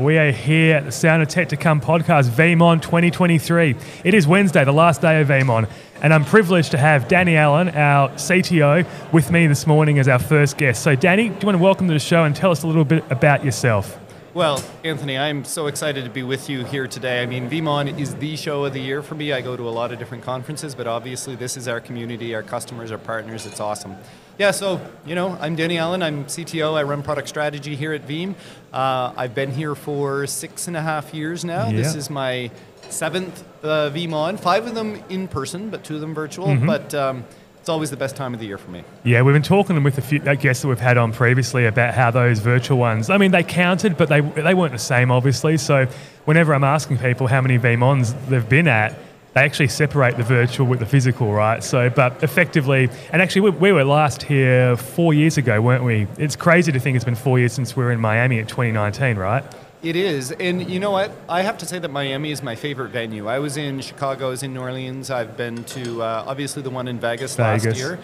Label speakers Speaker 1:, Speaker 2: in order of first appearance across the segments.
Speaker 1: We are here at the Sound of Tech to Come podcast, VeeamON 2023. It is Wednesday, the last day of VeeamON, and I'm privileged to have Danny Allan, our CTO, with me this morning as our first guest. So, Danny, do you want to welcome to the show and tell us a little bit about yourself?
Speaker 2: Well, Anthony, I'm so excited to be with you here today. I mean, VeeamON is the show of the year for me. I go to a lot of different conferences, but obviously this is our community, our customers, our partners. It's awesome. Yeah, so, you know, I'm Danny Allan. I'm CTO. I run product strategy here at Veeam. Uh, I've been here for six and a half years now.
Speaker 1: Yeah.
Speaker 2: This is my seventh uh, VeeamON, five of them in person, but two of them virtual.
Speaker 1: Mm-hmm.
Speaker 2: But um, it's always the best time of the year for me.
Speaker 1: Yeah, we've been talking with a few guests that we've had on previously about how those virtual ones, I mean, they counted, but they, they weren't the same, obviously. So, whenever I'm asking people how many VeeamONs they've been at, they actually separate the virtual with the physical, right? So, but effectively, and actually, we, we were last here four years ago, weren't we? It's crazy to think it's been four years since we were in Miami in 2019, right?
Speaker 2: It is, and you know what? I have to say that Miami is my favorite venue. I was in Chicago, I was in New Orleans. I've been to uh, obviously the one in Vegas,
Speaker 1: Vegas.
Speaker 2: last year,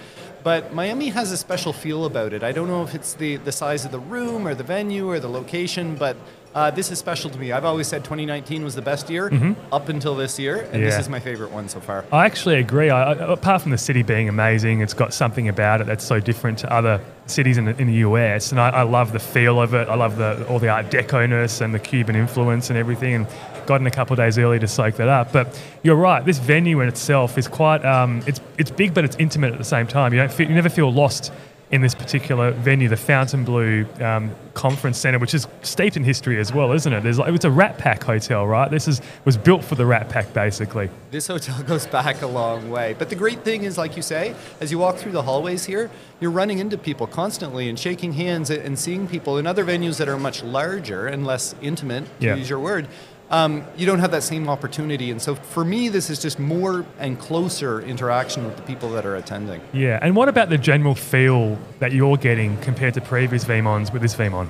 Speaker 2: but Miami has a special feel about it. I don't know if it's the the size of the room or the venue or the location, but uh, this is special to me. I've always said 2019 was the best year up until this year, and this is my favorite one so far.
Speaker 1: I actually agree. I, apart from the city being amazing, it's got something about it that's so different to other cities in the, in the US. And I, I love the feel of it. I love the, all the Art Deco-ness and the Cuban influence and everything. And got in a couple of days early to soak that up. But you're right. This venue in itself is quite. Um, it's it's big, but it's intimate at the same time. You don't feel, you never feel lost in this particular venue, the Fontainebleau um, Conference Center, which is steeped in history as well, isn't it? There's like, it's a Rat Pack hotel, right? This is was built for the Rat Pack, basically.
Speaker 2: This hotel goes back a long way. But the great thing is, like you say, as you walk through the hallways here, you're running into people constantly and shaking hands and seeing people in other venues that are much larger and less intimate, to
Speaker 1: Yeah.
Speaker 2: use your word. Um, you don't have that same opportunity. And so for me, this is just more and closer interaction with the people that are attending.
Speaker 1: Yeah, and what about the general feel that you're getting compared to previous VeeamONs with this VeeamON?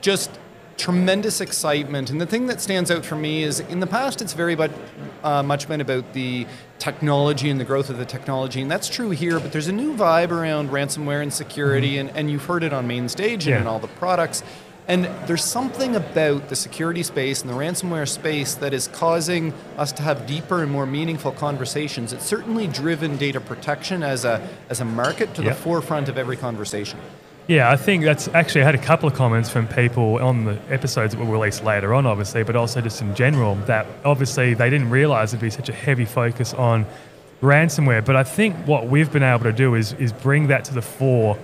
Speaker 2: just tremendous excitement. And the thing that stands out for me is in the past, it's very much, uh, much been about the technology and the growth of the technology. And that's true here, but there's a new vibe around ransomware and security. And, and you've heard it on main stage and
Speaker 1: Yeah.
Speaker 2: in all the products. And there's something about the security space and the ransomware space that is causing us to have deeper and more meaningful conversations. It's certainly driven data protection as a, as a market to
Speaker 1: Yeah.
Speaker 2: the forefront of every conversation.
Speaker 1: Yeah, I think that's actually I had a couple of comments from people on the episodes that were released later on, obviously, but also just in general that obviously they didn't realize it'd be such a heavy focus on ransomware. But I think what we've been able to do is is bring that to the fore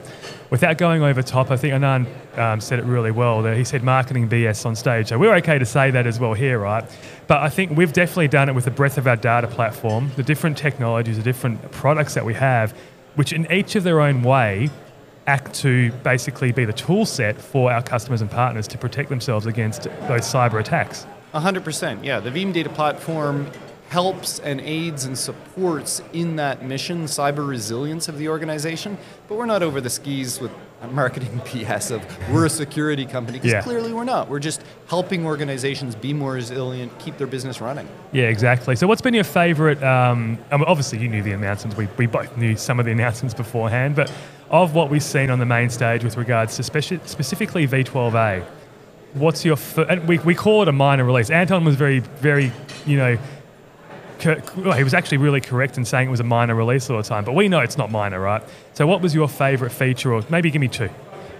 Speaker 1: without going over top. I think Anand um, said it really well. That he said marketing BS on stage, so we're okay to say that as well here, right? But I think we've definitely done it with the breadth of our data platform, the different technologies, the different products that we have, which in each of their own way act to basically be the tool set for our customers and partners to protect themselves against those cyber attacks.
Speaker 2: 100%. Yeah, the Veeam data platform helps and aids and supports in that mission, cyber resilience of the organization. But we're not over the skis with marketing BS of we're a security company because
Speaker 1: Yeah.
Speaker 2: clearly we're not. We're just helping organizations be more resilient, keep their business running.
Speaker 1: Yeah, exactly. So, what's been your favourite? Um, I mean, obviously, you knew the announcements. We, we both knew some of the announcements beforehand, but of what we've seen on the main stage with regards to speci- specifically V12A, what's your? F- and we, we call it a minor release. Anton was very, very, you know, cor- well, he was actually really correct in saying it was a minor release all the time, but we know it's not minor, right? So, what was your favourite feature, or maybe give me two?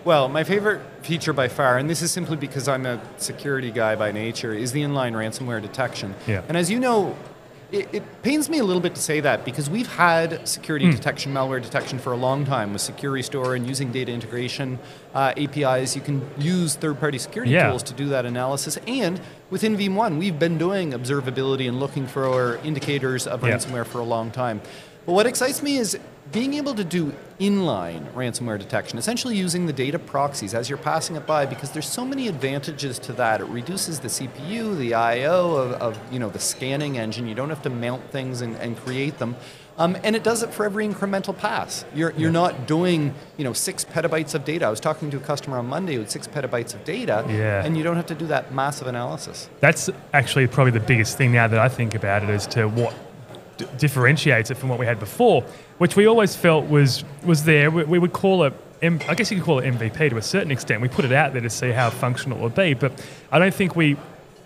Speaker 2: Well, my favorite feature by far, and this is simply because I'm a security guy by nature, is the inline ransomware detection.
Speaker 1: Yeah.
Speaker 2: And as you know, it, it pains me a little bit to say that because we've had security detection, malware detection for a long time with Secure Restore and using data integration uh, APIs. You can use third-party security
Speaker 1: Yeah.
Speaker 2: tools to do that analysis. And within Veeam One, we've been doing observability and looking for indicators of
Speaker 1: Yeah.
Speaker 2: ransomware for a long time. But what excites me is being able to do inline ransomware detection, essentially using the data proxies as you're passing it by, because there's so many advantages to that. It reduces the CPU, the I/O of, of you know the scanning engine. You don't have to mount things and, and create them. Um, and it does it for every incremental pass. You're, you're not doing, you know, six petabytes of data. I was talking to a customer on Monday with six petabytes of data,
Speaker 1: Yeah.
Speaker 2: and you don't have to do that massive analysis.
Speaker 1: That's actually probably the biggest thing now that I think about it as to what d- differentiates it from what we had before, which we always felt was was there. We, we would call it M- I guess you could call it MVP to a certain extent. We put it out there to see how functional it would be, but I don't think we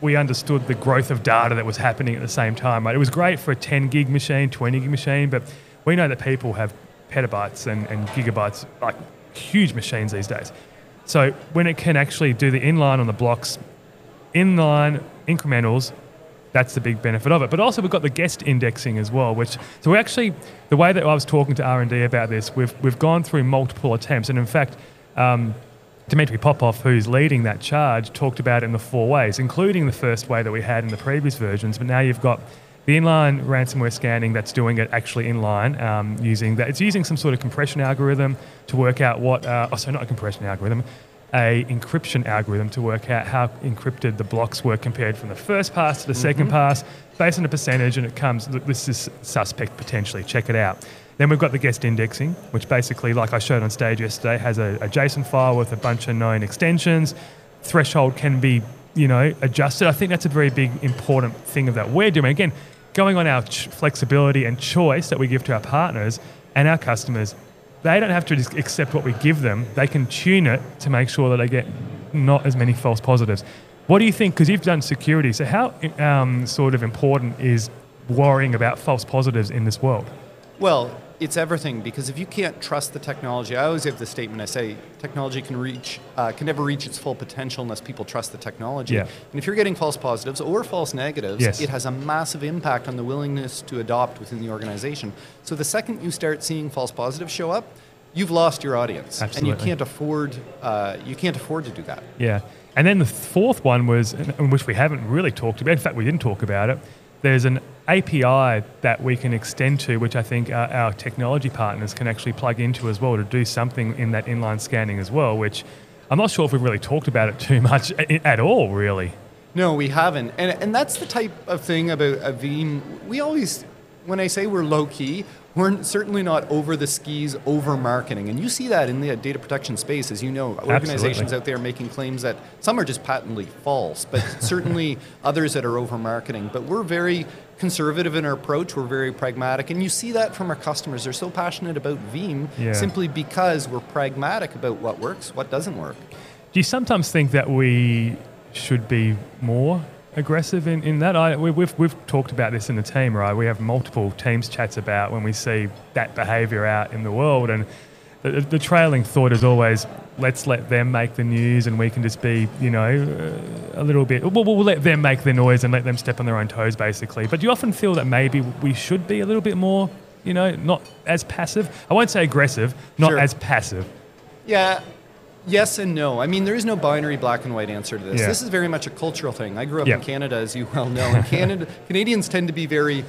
Speaker 1: we understood the growth of data that was happening at the same time. Right? It was great for a 10 gig machine, 20 gig machine, but we know that people have petabytes and, and gigabytes, like huge machines these days. So when it can actually do the inline on the blocks, inline incrementals, that's the big benefit of it. But also we've got the guest indexing as well, which so we actually the way that I was talking to R and D about this, we've we've gone through multiple attempts, and in fact. Um, Dimitri Popov, who's leading that charge, talked about it in the four ways, including the first way that we had in the previous versions. But now you've got the inline ransomware scanning that's doing it actually inline um, using that. It's using some sort of compression algorithm to work out what. Uh, oh, sorry, not a compression algorithm, a encryption algorithm to work out how encrypted the blocks were compared from the first pass to the mm-hmm. second pass, based on a percentage, and it comes. This is suspect potentially. Check it out. Then we've got the guest indexing, which basically, like I showed on stage yesterday, has a, a JSON file with a bunch of known extensions. Threshold can be, you know, adjusted. I think that's a very big, important thing of that we're doing. Again, going on our ch- flexibility and choice that we give to our partners and our customers, they don't have to just accept what we give them. They can tune it to make sure that they get not as many false positives. What do you think? Because you've done security, so how um, sort of important is worrying about false positives in this world?
Speaker 2: Well, it's everything because if you can't trust the technology, I always have the statement I say technology can reach uh, can never reach its full potential unless people trust the technology.
Speaker 1: Yeah.
Speaker 2: And if you're getting false positives or false negatives,
Speaker 1: yes.
Speaker 2: it has a massive impact on the willingness to adopt within the organization. So the second you start seeing false positives show up, you've lost your audience,
Speaker 1: Absolutely.
Speaker 2: and you can't afford uh, you can't afford to do that.
Speaker 1: Yeah. And then the fourth one was, which we haven't really talked about. In fact, we didn't talk about it. There's an API that we can extend to, which I think our, our, technology partners can actually plug into as well to do something in that inline scanning as well, which I'm not sure if we've really talked about it too much at all, really.
Speaker 2: No, we haven't. And, and that's the type of thing about a Veeam. We always, when I say we're low key, we're certainly not over the skis, over marketing. And you see that in the data protection space, as you know. Organizations
Speaker 1: Absolutely.
Speaker 2: out there making claims that some are just patently false, but certainly others that are over marketing. But we're very conservative in our approach, we're very pragmatic. And you see that from our customers. They're so passionate about Veeam
Speaker 1: yeah.
Speaker 2: simply because we're pragmatic about what works, what doesn't work.
Speaker 1: Do you sometimes think that we should be more aggressive in, in that. I, we, we've, we've talked about this in the team, right? We have multiple teams chats about when we see that behaviour out in the world. And the, the, trailing thought is always, let's let them make the news and we can just be, you know, uh, a little bit, we'll, we'll let them make the noise and let them step on their own toes, basically. But do you often feel that maybe we should be a little bit more, you know, not as passive? I won't say aggressive, not
Speaker 2: sure.
Speaker 1: as passive.
Speaker 2: Yeah, Yes and no. I mean, there is no binary black and white answer to this.
Speaker 1: Yeah.
Speaker 2: This is very much a cultural thing. I grew up in Canada, as you well know, and Canada Canadians tend to be very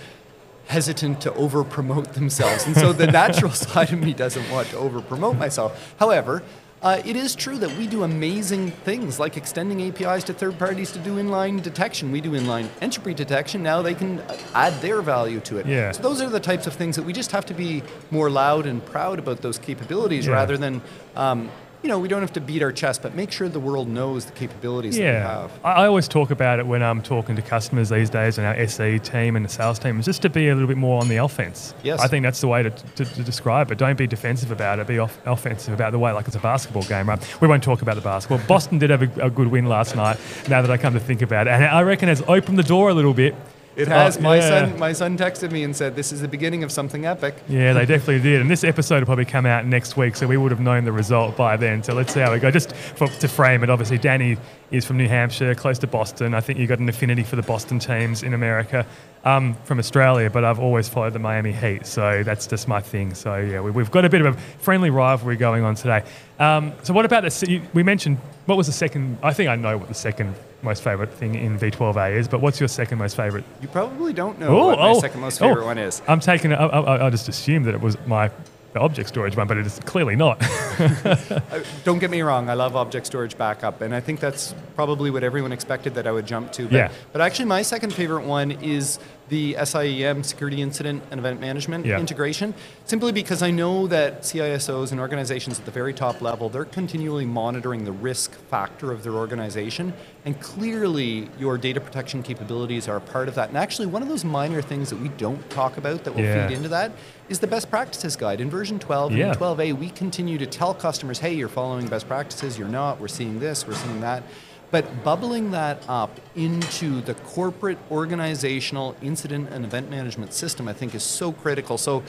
Speaker 2: hesitant to over promote themselves, and so the natural side of me doesn't want to over promote myself. However. Uh, it is true that we do amazing things like extending APIs to third parties to do inline detection. We do inline entropy detection. Now they can add their value to it.
Speaker 1: Yeah.
Speaker 2: So those are the types of things that we just have to be more loud and proud about those capabilities
Speaker 1: yeah.
Speaker 2: rather than um, you know, we don't have to beat our chest, but make sure the world knows the capabilities
Speaker 1: yeah.
Speaker 2: that we have.
Speaker 1: I always talk about it when I'm talking to customers these days and our SE team and the sales team, is just to be a little bit more on the offense.
Speaker 2: Yes.
Speaker 1: I think that's the way to, to, to describe it. Don't be defensive about it, be off- offensive about the way, like it's a basketball game, right? We won't talk about the basketball. Boston did have a, a good win last night, now that I come to think about it. And I reckon it's opened the door a little bit
Speaker 2: it has.
Speaker 1: Oh,
Speaker 2: my
Speaker 1: yeah.
Speaker 2: son, my son texted me and said, "This is the beginning of something epic."
Speaker 1: Yeah, they definitely did. And this episode will probably come out next week, so we would have known the result by then. So let's see how we go. Just for, to frame it, obviously, Danny is from New Hampshire, close to Boston. I think you've got an affinity for the Boston teams in America. Um, from Australia, but I've always followed the Miami Heat, so that's just my thing. So yeah, we, have got a bit of a friendly rivalry going on today. Um, so what about the? We mentioned what was the second? I think I know what the second most favourite thing in V12A is, but what's your second most favourite?
Speaker 2: You probably don't know
Speaker 1: oh,
Speaker 2: what my
Speaker 1: oh,
Speaker 2: second most favourite
Speaker 1: oh,
Speaker 2: one is.
Speaker 1: I'm taking. I, I, I just assumed that it was my object storage one, but it is clearly not.
Speaker 2: Uh, don't get me wrong, I love object storage backup, and I think that's probably what everyone expected that I would jump to. But,
Speaker 1: Yeah.
Speaker 2: but actually, my second favorite one is the SIEM security incident and event management
Speaker 1: Yeah.
Speaker 2: integration simply because I know that CISOs and organizations at the very top level they're continually monitoring the risk factor of their organization and clearly your data protection capabilities are a part of that and actually one of those minor things that we don't talk about that will
Speaker 1: Yeah.
Speaker 2: feed into that is the best practices guide in version 12
Speaker 1: Yeah.
Speaker 2: and 12a we continue to tell customers hey you're following best practices you're not we're seeing this we're seeing that but bubbling that up into the corporate organizational incident and event management system, I think, is so critical. So,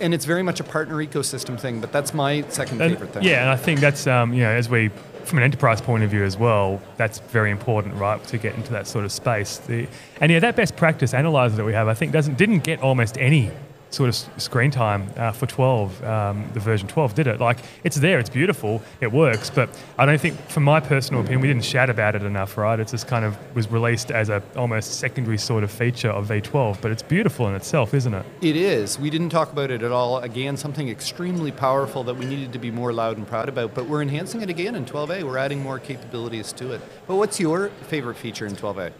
Speaker 2: and it's very much a partner ecosystem thing, but that's my second
Speaker 1: And-
Speaker 2: favorite thing.
Speaker 1: Yeah, and I think that's um, you know as we from an enterprise point of view as well, that's very important, right, to get into that sort of space. The, and yeah, that best practice analyzer that we have, I think, doesn't didn't get almost any sort of screen time uh, for 12, um, the version 12, did it? Like it's there, it's beautiful, it works, but I don't think, from my personal opinion, we didn't shout about it enough, right? It just kind of was released as a almost secondary sort of feature of V12, but it's beautiful in itself, isn't it?
Speaker 2: It is. We didn't talk about it at all. Again, something extremely powerful that we needed to be more loud and proud about, but we're enhancing it again in 12a. We're adding more capabilities to it. But what's your favorite feature in 12a?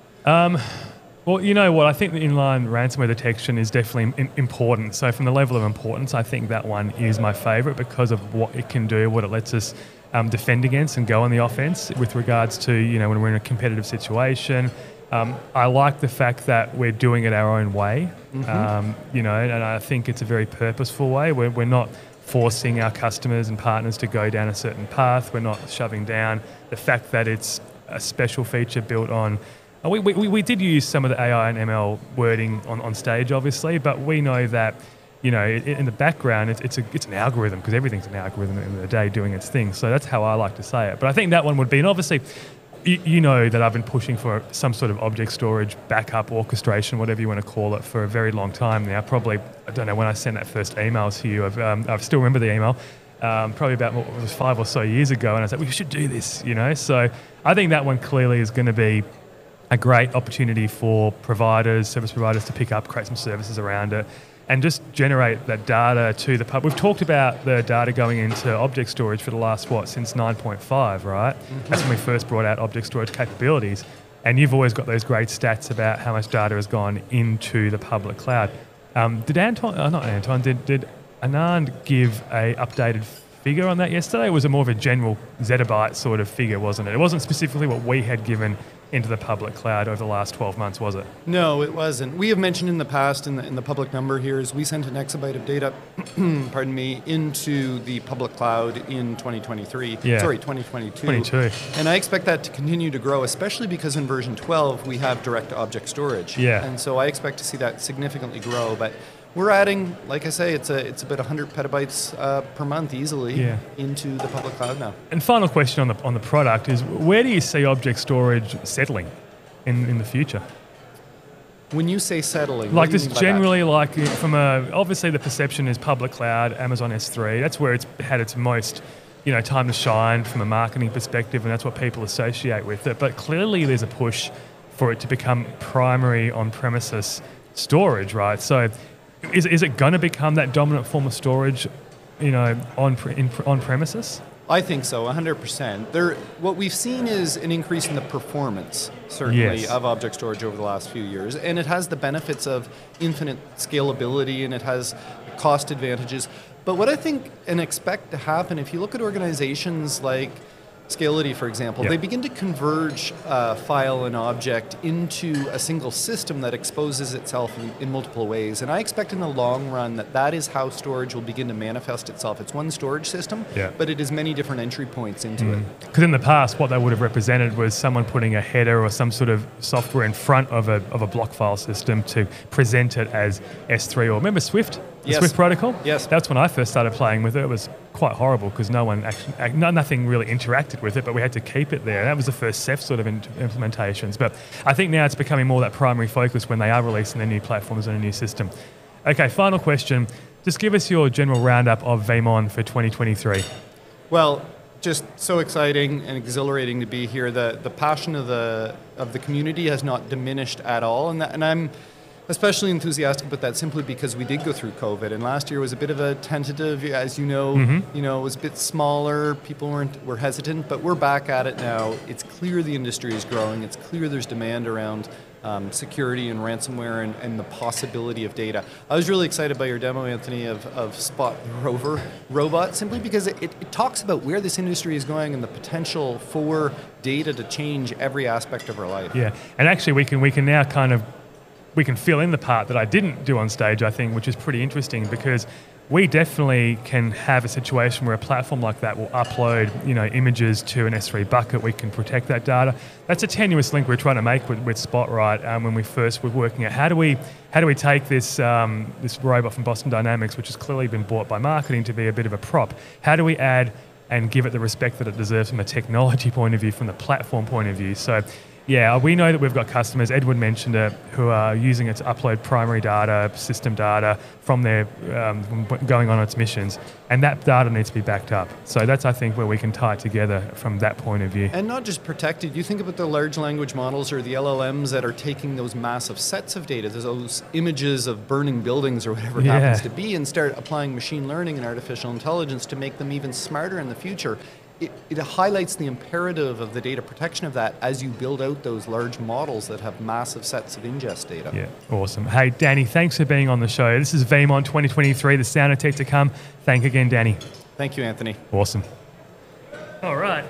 Speaker 1: Well, you know what? I think the inline ransomware detection is definitely important. So, from the level of importance, I think that one is my favorite because of what it can do, what it lets us um, defend against and go on the offense with regards to, you know, when we're in a competitive situation. Um, I like the fact that we're doing it our own way, um, you know, and I think it's a very purposeful way. We're, we're not forcing our customers and partners to go down a certain path. We're not shoving down the fact that it's a special feature built on. We, we, we did use some of the AI and ML wording on, on stage, obviously, but we know that, you know, in the background, it's, it's, a, it's an algorithm because everything's an algorithm at the end of the day doing its thing. So that's how I like to say it. But I think that one would be, and obviously, you, know that I've been pushing for some sort of object storage, backup, orchestration, whatever you want to call it, for a very long time now. Probably, I don't know, when I sent that first email to you, I've, um, I still remember the email, um, probably about what, five or so years ago, and I said, we should do this, you know? So I think that one clearly is going to be a great opportunity for providers, service providers to pick up, create some services around it, and just generate that data to the pub. We've talked about the data going into object storage for the last, what, since 9.5, right? That's when we first brought out object storage capabilities. And you've always got those great stats about how much data has gone into the public cloud. Um, did Anton, uh, not Anton, did, did Anand give a updated figure on that yesterday? It was a more of a general zettabyte sort of figure, wasn't it? It wasn't specifically what we had given into the public cloud over the last 12 months, was it?
Speaker 2: No, it wasn't. We have mentioned in the past, in the, in the public number here, is we sent an exabyte of data, pardon me, into the public cloud in 2023.
Speaker 1: Yeah.
Speaker 2: Sorry, 2022.
Speaker 1: 22.
Speaker 2: And I expect that to continue to grow, especially because in version 12 we have direct object storage.
Speaker 1: Yeah.
Speaker 2: And so I expect to see that significantly grow. But we're adding, like I say, it's a it's about 100 petabytes uh, per month easily
Speaker 1: Yeah.
Speaker 2: into the public cloud now.
Speaker 1: And final question on the, on the product is where do you see object storage settling in, in the future?
Speaker 2: When you say settling,
Speaker 1: Like just
Speaker 2: mean that?
Speaker 1: generally, like from a obviously the perception is public cloud, Amazon S3. That's where it's had its most, you know, time to shine from a marketing perspective, and that's what people associate with it. But clearly, there's a push for it to become primary on-premises storage, right? So, is, is it going to become that dominant form of storage, you know, on in, on premises?
Speaker 2: I think so, 100%. There, what we've seen is an increase in the performance, certainly,
Speaker 1: Yes.
Speaker 2: of object storage over the last few years. And it has the benefits of infinite scalability and it has cost advantages. But what I think and expect to happen, if you look at organizations like Scality, for example,
Speaker 1: Yeah.
Speaker 2: they begin to converge uh, file and object into a single system that exposes itself in, in multiple ways. And I expect in the long run that that is how storage will begin to manifest itself. It's one storage system,
Speaker 1: Yeah.
Speaker 2: but it is many different entry points into it.
Speaker 1: Because in the past, what they would have represented was someone putting a header or some sort of software in front of a, of a block file system to present it as S3 or remember Swift? The
Speaker 2: Yes.
Speaker 1: Swift protocol?
Speaker 2: Yes.
Speaker 1: That's when I first started playing with it. It was quite horrible because no one actually, no, nothing really interacted with it, but we had to keep it there. That was the first Ceph sort of in- implementations. But I think now it's becoming more that primary focus when they are releasing their new platforms and a new system. Okay, final question. Just give us your general roundup of VeeamON for 2023.
Speaker 2: Well, just so exciting and exhilarating to be here. The the passion of the of the community has not diminished at all, and that, and I'm especially enthusiastic about that simply because we did go through COVID, and last year was a bit of a tentative, as you know. You know, it was a bit smaller. People weren't were hesitant, but we're back at it now. It's clear the industry is growing. It's clear there's demand around um, security and ransomware and, and, the possibility of data. I was really excited by your demo, Anthony, of, of Spot Rover robot, simply because it, it, talks about where this industry is going and the potential for data to change every aspect of our life.
Speaker 1: Yeah, and actually we can we can now kind of we can fill in the part that I didn't do on stage, I think, which is pretty interesting because we definitely can have a situation where a platform like that will upload, you know, images to an S3 bucket. We can protect that data. That's a tenuous link we're trying to make with, with Spotlight um, when we first were working out how do we how do we take this um, this robot from Boston Dynamics, which has clearly been bought by marketing to be a bit of a prop. How do we add and give it the respect that it deserves from a technology point of view, from the platform point of view? So yeah, we know that we've got customers, Edward mentioned it, who are using it to upload primary data, system data from their um, going on its missions, and that data needs to be backed up. So that's, I think, where we can tie it together from that point of view.
Speaker 2: And not just protected. You think about the large language models or the LLMs that are taking those massive sets of data, those images of burning buildings or whatever it yeah. happens to be, and start applying machine learning and artificial intelligence to make them even smarter in the future it, it, highlights the imperative of the data protection of that as you build out those large models that have massive sets of ingest data.
Speaker 1: Yeah, awesome. Hey, Danny, thanks for being on the show. This is VeeamON 2023, the sound of tech to come. Thank again, Danny.
Speaker 2: Thank you, Anthony.
Speaker 1: Awesome. All right.